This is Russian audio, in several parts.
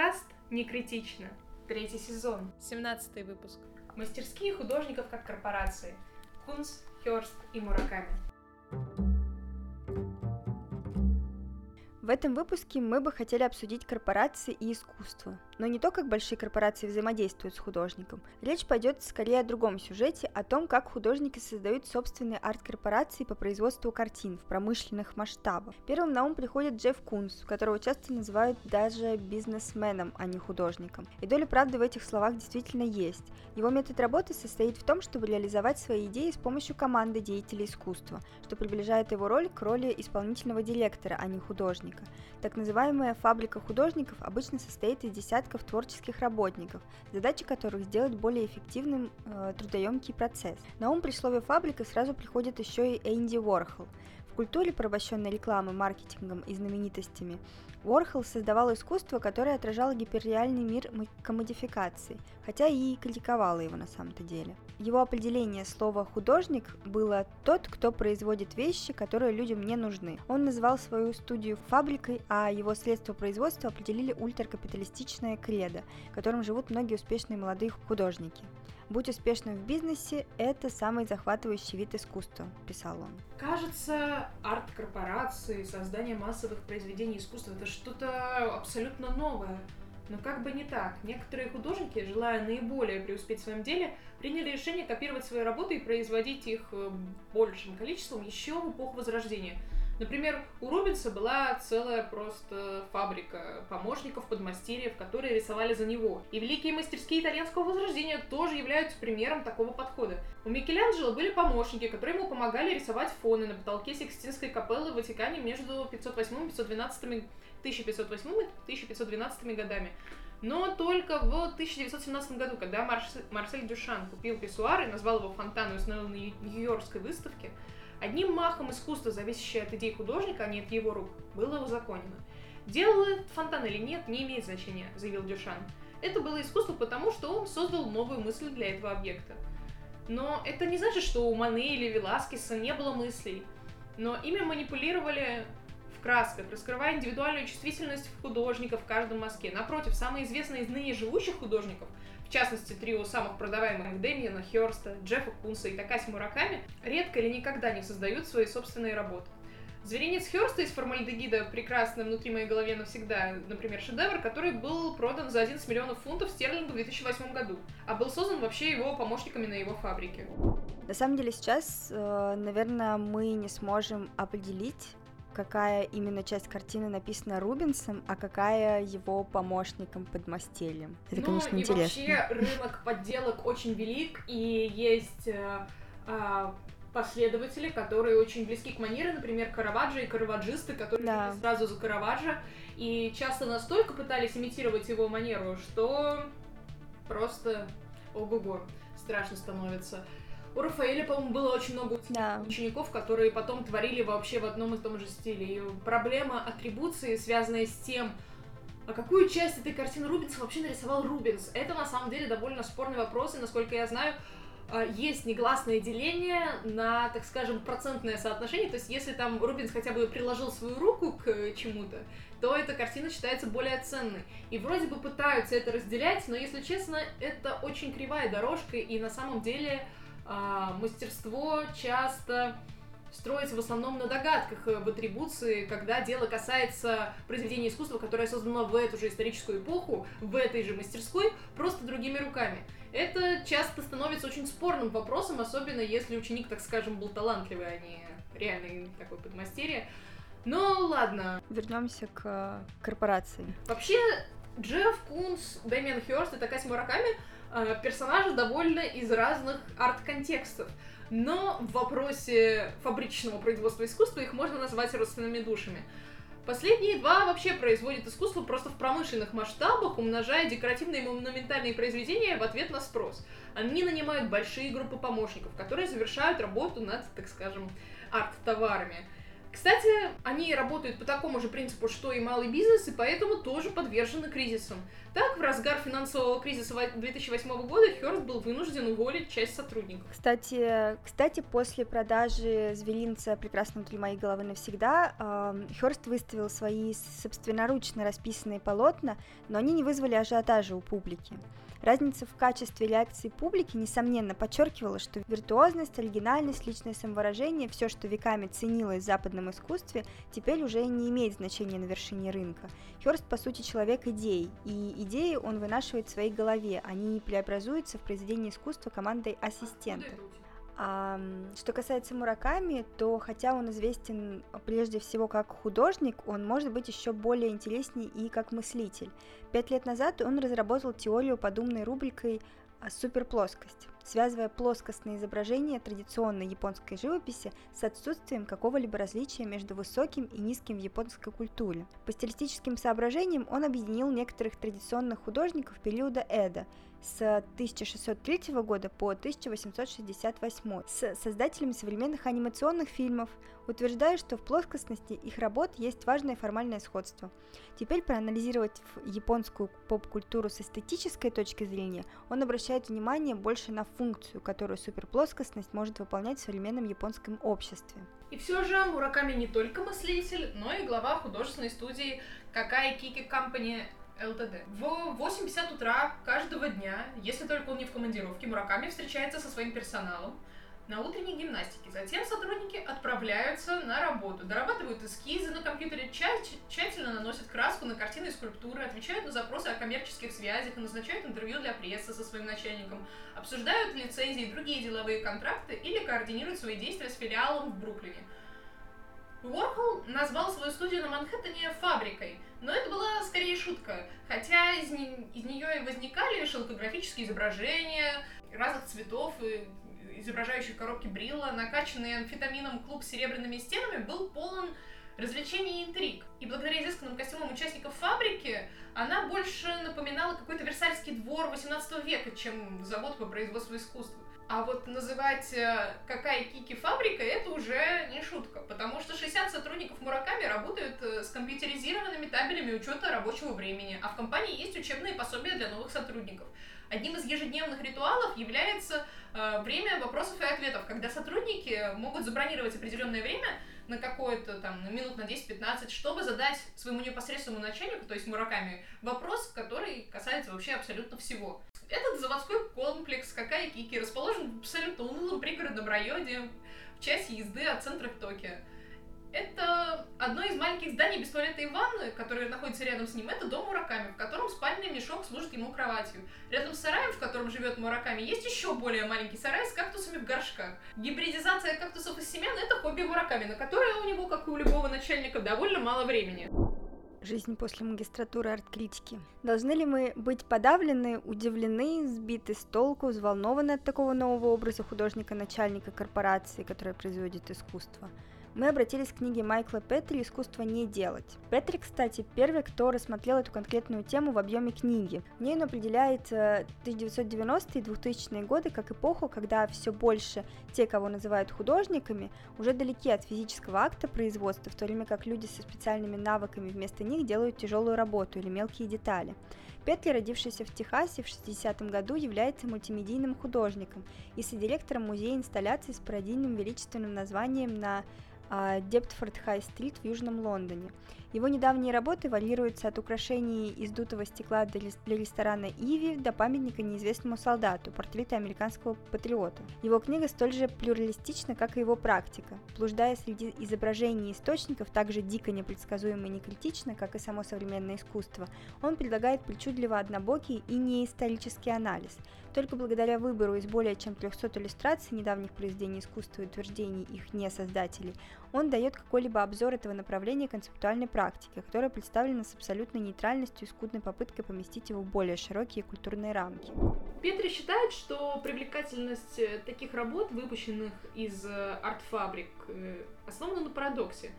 Подкаст «Не критично». Третий сезон. 17 выпуск. Мастерские художников как корпорации. Кунс, Хёрст и Мураками. В этом выпуске мы бы хотели обсудить корпорации и искусство. Но не то, как большие корпорации взаимодействуют с художником. Речь пойдет скорее о другом сюжете, о том, как художники создают собственные арт-корпорации по производству картин в промышленных масштабах. Первым на ум приходит Джефф Кунс, которого часто называют даже бизнесменом, а не художником. И доля правды в этих словах действительно есть. Его метод работы состоит в том, чтобы реализовать свои идеи с помощью команды деятелей искусства, что приближает его роль к роли исполнительного директора, а не художника. Так называемая фабрика художников обычно состоит из десятков творческих работников, задача которых сделать более эффективным э, трудоемкий процесс. На ум при слове «фабрика» сразу приходит еще и Энди Уорхол. В культуре, порабощенной рекламой, маркетингом и знаменитостями, Уорхол создавал искусство, которое отражало гиперреальный мир комодификации, хотя и критиковало его на самом-то деле. Его определение слова «художник» было «тот, кто производит вещи, которые людям не нужны». Он назвал свою студию фабрикой, а его средства производства определили ультракапиталистичное кредо, которым живут многие успешные молодые художники. «Будь успешным в бизнесе – это самый захватывающий вид искусства», – писал он. Кажется, арт-корпорации, создание массовых произведений искусства – это что-то абсолютно новое. Но как бы не так. Некоторые художники, желая наиболее преуспеть в своем деле, приняли решение копировать свои работы и производить их э, большим количеством еще в эпоху Возрождения – Например, у Рубинса была целая просто фабрика помощников, подмастерьев, которые рисовали за него. И великие мастерские итальянского возрождения тоже являются примером такого подхода. У Микеланджело были помощники, которые ему помогали рисовать фоны на потолке Сикстинской капеллы в Ватикане между 508 и 512 1508 и 1512 годами. Но только в 1917 году, когда Марсель Дюшан купил писсуар и назвал его фонтаном и установил на Нью-Йоркской выставке, Одним махом искусства, зависящее от идей художника, а не от его рук, было узаконено. Делал этот фонтан или нет, не имеет значения, заявил Дюшан. Это было искусство потому, что он создал новую мысль для этого объекта. Но это не значит, что у Мане или Веласкеса не было мыслей. Но ими манипулировали в красках, раскрывая индивидуальную чувствительность художника в каждом мазке. Напротив, самые известные из ныне живущих художников – в частности, трио самых продаваемых Дэмиена, Хёрста, Джеффа Кунса и Такаси Мураками, редко или никогда не создают свои собственные работы. Зверинец Хёрста из формальдегида «Прекрасно внутри моей голове навсегда», например, шедевр, который был продан за 11 миллионов фунтов стерлингов в 2008 году, а был создан вообще его помощниками на его фабрике. На самом деле сейчас, э, наверное, мы не сможем определить, какая именно часть картины написана Рубинсом, а какая его помощником под мастелем. Это, ну, конечно, и интересно. вообще рынок подделок очень велик, и есть э, э, последователи, которые очень близки к манере, например, Караваджо и караваджисты, которые да. сразу за Караваджо, и часто настолько пытались имитировать его манеру, что просто ого-го, страшно становится. У Рафаэля, по-моему, было очень много да. учеников, которые потом творили вообще в одном и том же стиле. И проблема атрибуции, связанная с тем, а какую часть этой картины Рубинс вообще нарисовал Рубинс? Это на самом деле довольно спорный вопрос, и насколько я знаю, а, есть негласное деление на, так скажем, процентное соотношение. То есть, если там Рубинс хотя бы приложил свою руку к чему-то, то эта картина считается более ценной. И вроде бы пытаются это разделять, но, если честно, это очень кривая дорожка, и на самом деле а, мастерство часто строится в основном на догадках э, в атрибуции, когда дело касается произведения искусства, которое создано в эту же историческую эпоху, в этой же мастерской, просто другими руками. Это часто становится очень спорным вопросом, особенно если ученик, так скажем, был талантливый, а не реальный такой подмастерье. Но ладно. Вернемся к э, корпорации. Вообще, Джефф Кунс, Дэмиан Хёрст и Такаси Мураками персонажи довольно из разных арт-контекстов. Но в вопросе фабричного производства искусства их можно назвать родственными душами. Последние два вообще производят искусство просто в промышленных масштабах, умножая декоративные и монументальные произведения в ответ на спрос. Они нанимают большие группы помощников, которые завершают работу над, так скажем, арт-товарами. Кстати, они работают по такому же принципу, что и малый бизнес, и поэтому тоже подвержены кризисам. Так, в разгар финансового кризиса 2008 года Хёрст был вынужден уволить часть сотрудников. Кстати, кстати после продажи зверинца «Прекрасного для моей головы навсегда» э, Хёрст выставил свои собственноручно расписанные полотна, но они не вызвали ажиотажа у публики. Разница в качестве реакции публики, несомненно, подчеркивала, что виртуозность, оригинальность, личное самовыражение, все, что веками ценилось в западном искусстве, теперь уже не имеет значения на вершине рынка. Хёрст, по сути, человек идей, и идеи он вынашивает в своей голове, они преобразуются в произведение искусства командой ассистентов. А, что касается Мураками, то хотя он известен прежде всего как художник, он может быть еще более интересней и как мыслитель. Пять лет назад он разработал теорию под умной рубрикой суперплоскость, связывая плоскостные изображения традиционной японской живописи с отсутствием какого-либо различия между высоким и низким в японской культуре. По стилистическим соображениям он объединил некоторых традиционных художников периода Эда – с 1603 года по 1868 с создателями современных анимационных фильмов, утверждая, что в плоскостности их работ есть важное формальное сходство. Теперь проанализировать японскую поп-культуру с эстетической точки зрения, он обращает внимание больше на функцию, которую суперплоскостность может выполнять в современном японском обществе. И все же Мураками не только мыслитель, но и глава художественной студии Какая Кики Company ЛТД. В 8.50 утра каждого дня, если только он не в командировке, Мураками встречается со своим персоналом на утренней гимнастике. Затем сотрудники отправляются на работу, дорабатывают эскизы на компьютере, тщательно наносят краску на картины и скульптуры, отвечают на запросы о коммерческих связях и назначают интервью для прессы со своим начальником, обсуждают лицензии и другие деловые контракты или координируют свои действия с филиалом в Бруклине. Уорхол назвал свою студию на Манхэттене фабрикой – но это была скорее шутка, хотя из, не, из нее и возникали шелкографические изображения разных цветов, и изображающих коробки Брилла, накачанный амфетамином клуб с серебряными стенами был полон развлечений и интриг. И благодаря изысканным костюмам участников фабрики она больше напоминала какой-то Версальский двор 18 века, чем завод по производству искусства. А вот называть э, какая кики фабрика, это уже не шутка, потому что 60 сотрудников Мураками работают э, с компьютеризированными табелями учета рабочего времени, а в компании есть учебные пособия для новых сотрудников. Одним из ежедневных ритуалов является э, время вопросов и ответов, когда сотрудники могут забронировать определенное время на какое-то там, на минут на 10-15, чтобы задать своему непосредственному начальнику, то есть Мураками, вопрос, который касается вообще абсолютно всего. Этот заводской комплекс Какая Кики расположен в абсолютно унылом пригородном районе в часе езды от центра Токио. Это одно из маленьких зданий без туалета и ванны, которое находится рядом с ним, это дом Мураками, в котором спальный мешок служит ему кроватью. Рядом с сараем, в котором живет Мураками, есть еще более маленький сарай с кактусами в горшках. Гибридизация кактусов из семян – это хобби Мураками, на которое у него, как и у любого начальника, довольно мало времени жизнь после магистратуры арт-критики. Должны ли мы быть подавлены, удивлены, сбиты с толку, взволнованы от такого нового образа художника-начальника корпорации, которая производит искусство? Мы обратились к книге Майкла Петри «Искусство не делать». Петри, кстати, первый, кто рассмотрел эту конкретную тему в объеме книги. В ней он определяет 1990-е и 2000-е годы как эпоху, когда все больше те, кого называют художниками, уже далеки от физического акта производства, в то время как люди со специальными навыками вместо них делают тяжелую работу или мелкие детали. Петли, родившийся в Техасе в 60-м году, является мультимедийным художником и содиректором музея инсталляций с пародийным величественным названием на Дептфорд Хай-стрит в Южном Лондоне. Его недавние работы варьируются от украшений из дутого стекла для ресторана Иви до памятника неизвестному солдату, портрета американского патриота. Его книга столь же плюралистична, как и его практика. Блуждая среди изображений и источников, также дико непредсказуемо и некритично, как и само современное искусство, он предлагает причудливо однобокий и неисторический анализ. Только благодаря выбору из более чем 300 иллюстраций недавних произведений искусства и утверждений их не создателей, он дает какой-либо обзор этого направления концептуальной практики, которая представлена с абсолютной нейтральностью и скудной попыткой поместить его в более широкие культурные рамки. Петри считает, что привлекательность э, таких работ, выпущенных из э, арт-фабрик, э, основана на парадоксе.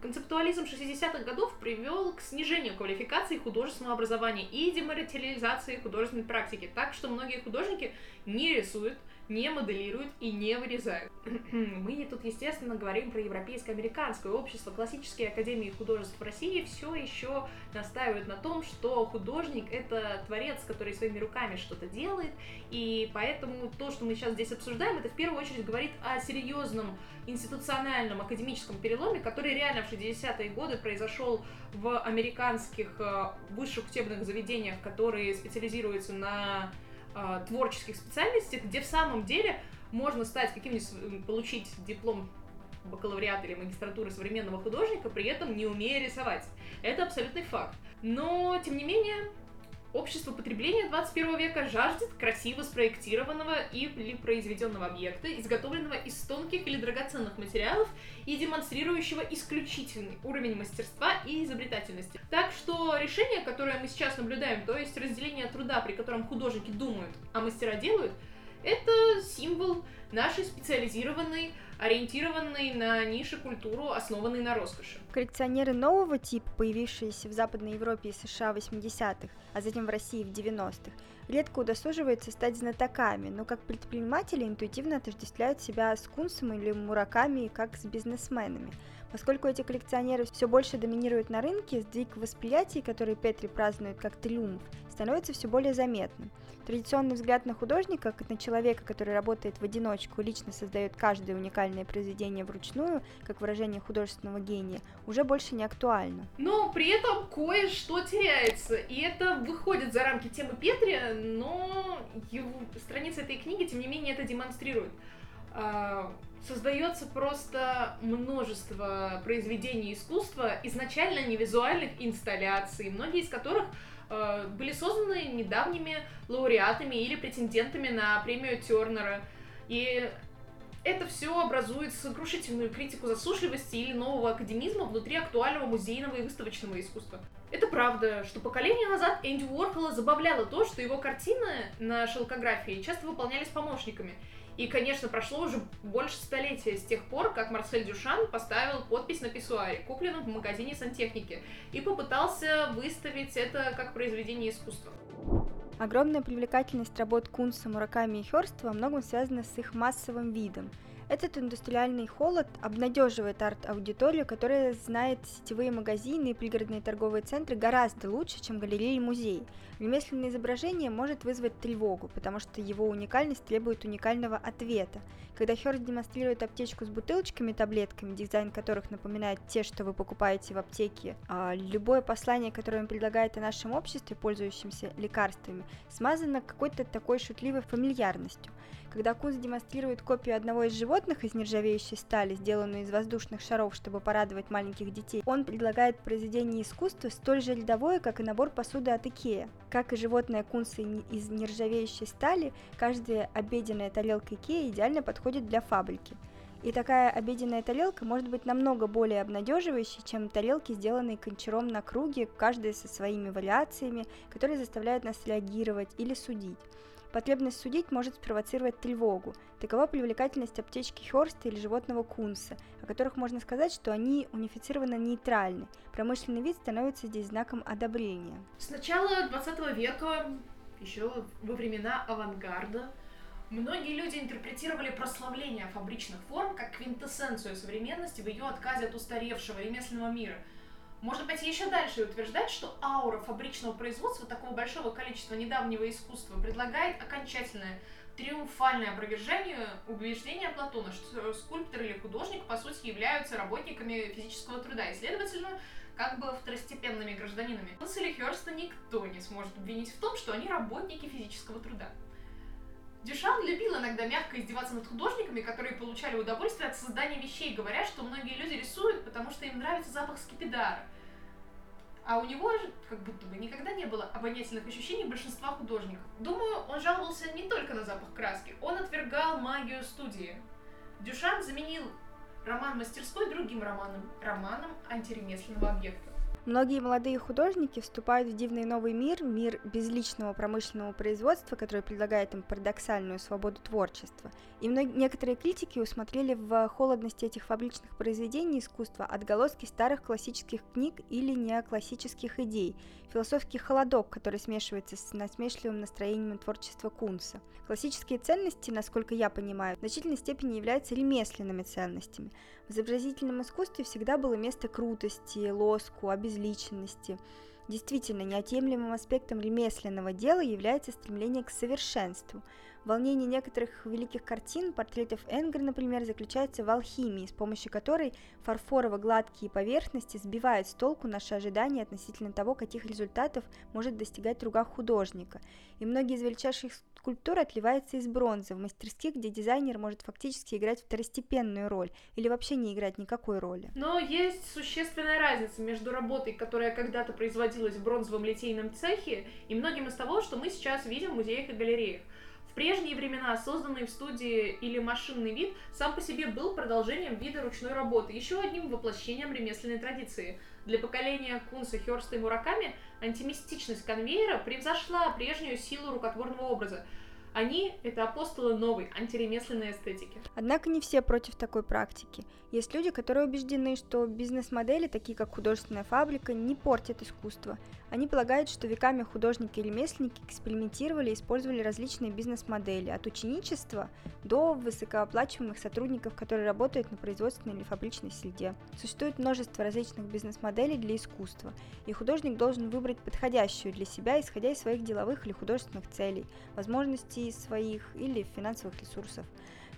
Концептуализм 60-х годов привел к снижению квалификации художественного образования и дематериализации художественной практики, так что многие художники не рисуют, не моделируют и не вырезают. Мы тут, естественно, говорим про европейско-американское общество. Классические академии художеств в России все еще настаивают на том, что художник — это творец, который своими руками что-то делает, и поэтому то, что мы сейчас здесь обсуждаем, это в первую очередь говорит о серьезном институциональном академическом переломе, который реально в 60-е годы произошел в американских э, высших учебных заведениях, которые специализируются на э, творческих специальностях, где в самом деле можно стать каким-нибудь, получить диплом бакалавриата или магистратуры современного художника, при этом не умея рисовать. Это абсолютный факт. Но, тем не менее, Общество потребления 21 века жаждет красиво спроектированного или произведенного объекта, изготовленного из тонких или драгоценных материалов и демонстрирующего исключительный уровень мастерства и изобретательности. Так что решение, которое мы сейчас наблюдаем, то есть разделение труда, при котором художники думают, а мастера делают, это символ нашей специализированной ориентированный на ниши культуру, основанный на роскоши. Коллекционеры нового типа, появившиеся в Западной Европе и США в 80-х, а затем в России в 90-х, редко удосуживаются стать знатоками, но как предприниматели интуитивно отождествляют себя с Кунсом или Мураками как с бизнесменами. Поскольку эти коллекционеры все больше доминируют на рынке, сдвиг восприятий, который Петри празднует как триумф, становится все более заметным. Традиционный взгляд на художника, как на человека, который работает в одиночку лично создает каждое уникальное произведение вручную, как выражение художественного гения, уже больше не актуально. Но при этом кое-что теряется, и это выходит за рамки темы Петри, но его, страница этой книги, тем не менее, это демонстрирует а, создается просто множество произведений искусства, изначально не визуальных инсталляций, многие из которых Э, были созданы недавними лауреатами или претендентами на премию Тернера. И это все образует сокрушительную критику засушливости или нового академизма внутри актуального музейного и выставочного искусства. Это правда, что поколение назад Энди Уорхола забавляло то, что его картины на шелкографии часто выполнялись помощниками, и, конечно, прошло уже больше столетия с тех пор, как Марсель Дюшан поставил подпись на писсуаре, купленном в магазине сантехники, и попытался выставить это как произведение искусства. Огромная привлекательность работ Кунса, Мураками и Хёрста во многом связана с их массовым видом – этот индустриальный холод обнадеживает арт-аудиторию, которая знает сетевые магазины и пригородные торговые центры гораздо лучше, чем галереи и музеи. Ремесленное изображение может вызвать тревогу, потому что его уникальность требует уникального ответа. Когда Хёрст демонстрирует аптечку с бутылочками, таблетками, дизайн которых напоминает те, что вы покупаете в аптеке, а любое послание, которое он предлагает о нашем обществе, пользующемся лекарствами, смазано какой-то такой шутливой фамильярностью. Когда Кунс демонстрирует копию одного из животных из нержавеющей стали, сделанную из воздушных шаров, чтобы порадовать маленьких детей, он предлагает произведение искусства столь же рядовое, как и набор посуды от Икея. Как и животное Кунса из нержавеющей стали, каждая обеденная тарелка Икея идеально подходит для фабрики. И такая обеденная тарелка может быть намного более обнадеживающей, чем тарелки, сделанные кончаром на круге, каждая со своими вариациями, которые заставляют нас реагировать или судить. Потребность судить может спровоцировать тревогу. Такова привлекательность аптечки Хёрста или животного Кунса, о которых можно сказать, что они унифицированно нейтральны. Промышленный вид становится здесь знаком одобрения. С начала 20 века, еще во времена авангарда, Многие люди интерпретировали прославление фабричных форм как квинтэссенцию современности в ее отказе от устаревшего ремесленного мира – можно пойти еще дальше и утверждать, что аура фабричного производства такого большого количества недавнего искусства предлагает окончательное триумфальное опровержение убеждения Платона, что скульптор или художник, по сути, являются работниками физического труда и, следовательно, как бы второстепенными гражданинами. Или Хёрста никто не сможет обвинить в том, что они работники физического труда. Дюшан любил иногда мягко издеваться над художниками, которые получали удовольствие от создания вещей, говоря, что многие люди рисуют, потому что им нравится запах скипидара. А у него же как будто бы никогда не было обонятельных ощущений большинства художников. Думаю, он жаловался не только на запах краски, он отвергал магию студии. Дюшан заменил роман мастерской другим романом, романом антиремесленного объекта. Многие молодые художники вступают в дивный новый мир, мир безличного промышленного производства, который предлагает им парадоксальную свободу творчества. И мног... некоторые критики усмотрели в холодности этих фабричных произведений искусства отголоски старых классических книг или неоклассических идей, философский холодок, который смешивается с насмешливым настроением творчества Кунса. Классические ценности, насколько я понимаю, в значительной степени являются ремесленными ценностями. В изобразительном искусстве всегда было место крутости, лоску, обезличенности. Действительно, неотъемлемым аспектом ремесленного дела является стремление к совершенству – Волнение некоторых великих картин, портретов Энгер, например, заключается в алхимии, с помощью которой фарфорово-гладкие поверхности сбивают с толку наши ожидания относительно того, каких результатов может достигать рука художника. И многие из величайших скульптур отливаются из бронзы в мастерских, где дизайнер может фактически играть второстепенную роль или вообще не играть никакой роли. Но есть существенная разница между работой, которая когда-то производилась в бронзовом литейном цехе, и многим из того, что мы сейчас видим в музеях и галереях. В прежние времена созданный в студии или машинный вид сам по себе был продолжением вида ручной работы, еще одним воплощением ремесленной традиции. Для поколения Кунса, Хёрста и Мураками антимистичность конвейера превзошла прежнюю силу рукотворного образа – они — это апостолы новой антиремесленной эстетики. Однако не все против такой практики. Есть люди, которые убеждены, что бизнес-модели, такие как художественная фабрика, не портят искусство. Они полагают, что веками художники и ремесленники экспериментировали и использовали различные бизнес-модели, от ученичества до высокооплачиваемых сотрудников, которые работают на производственной или фабричной среде. Существует множество различных бизнес-моделей для искусства, и художник должен выбрать подходящую для себя, исходя из своих деловых или художественных целей, возможностей своих или финансовых ресурсов.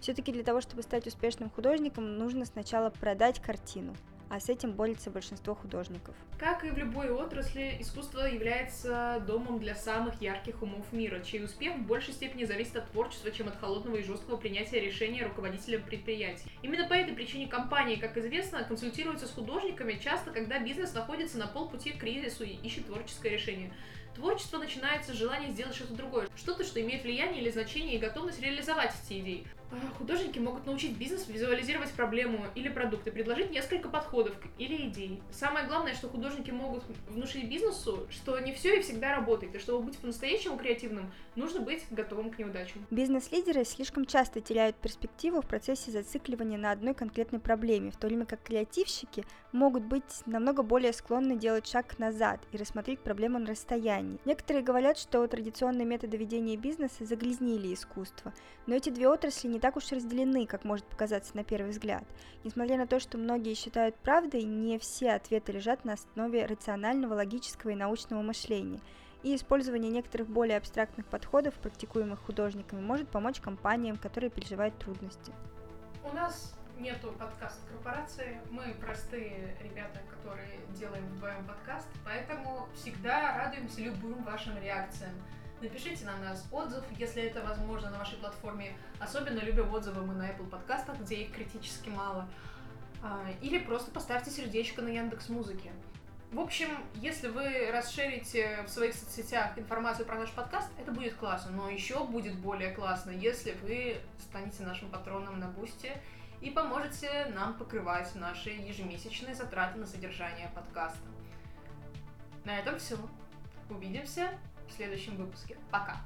Все-таки для того, чтобы стать успешным художником, нужно сначала продать картину, а с этим борется большинство художников. Как и в любой отрасли, искусство является домом для самых ярких умов мира, чей успех в большей степени зависит от творчества, чем от холодного и жесткого принятия решения руководителя предприятия. Именно по этой причине компании, как известно, консультируются с художниками часто, когда бизнес находится на полпути к кризису и ищет творческое решение. Творчество начинается с желания сделать что-то другое, что-то, что имеет влияние или значение и готовность реализовать эти идеи. А, художники могут научить бизнес визуализировать проблему или продукт и предложить несколько подходов или идей. Самое главное, что художники могут внушить бизнесу, что не все и всегда работает, и чтобы быть по-настоящему креативным, нужно быть готовым к неудачам. Бизнес-лидеры слишком часто теряют перспективу в процессе зацикливания на одной конкретной проблеме, в то время как креативщики могут быть намного более склонны делать шаг назад и рассмотреть проблему на расстоянии. Некоторые говорят, что традиционные методы ведения бизнеса загрязнили искусство, но эти две отрасли не так уж разделены, как может показаться на первый взгляд. Несмотря на то, что многие считают правдой, не все ответы лежат на основе рационального, логического и научного мышления. И использование некоторых более абстрактных подходов, практикуемых художниками, может помочь компаниям, которые переживают трудности. У нас нету подкаст корпорации, мы простые ребята, которые делаем вдвоем подкаст, поэтому всегда радуемся любым вашим реакциям. Напишите на нас отзыв, если это возможно на вашей платформе. Особенно любим отзывы мы на Apple подкастах, где их критически мало. А, или просто поставьте сердечко на Яндекс Музыке. В общем, если вы расширите в своих соцсетях информацию про наш подкаст, это будет классно. Но еще будет более классно, если вы станете нашим патроном на Бусте и поможете нам покрывать наши ежемесячные затраты на содержание подкаста. На этом все. Увидимся в следующем выпуске. Пока!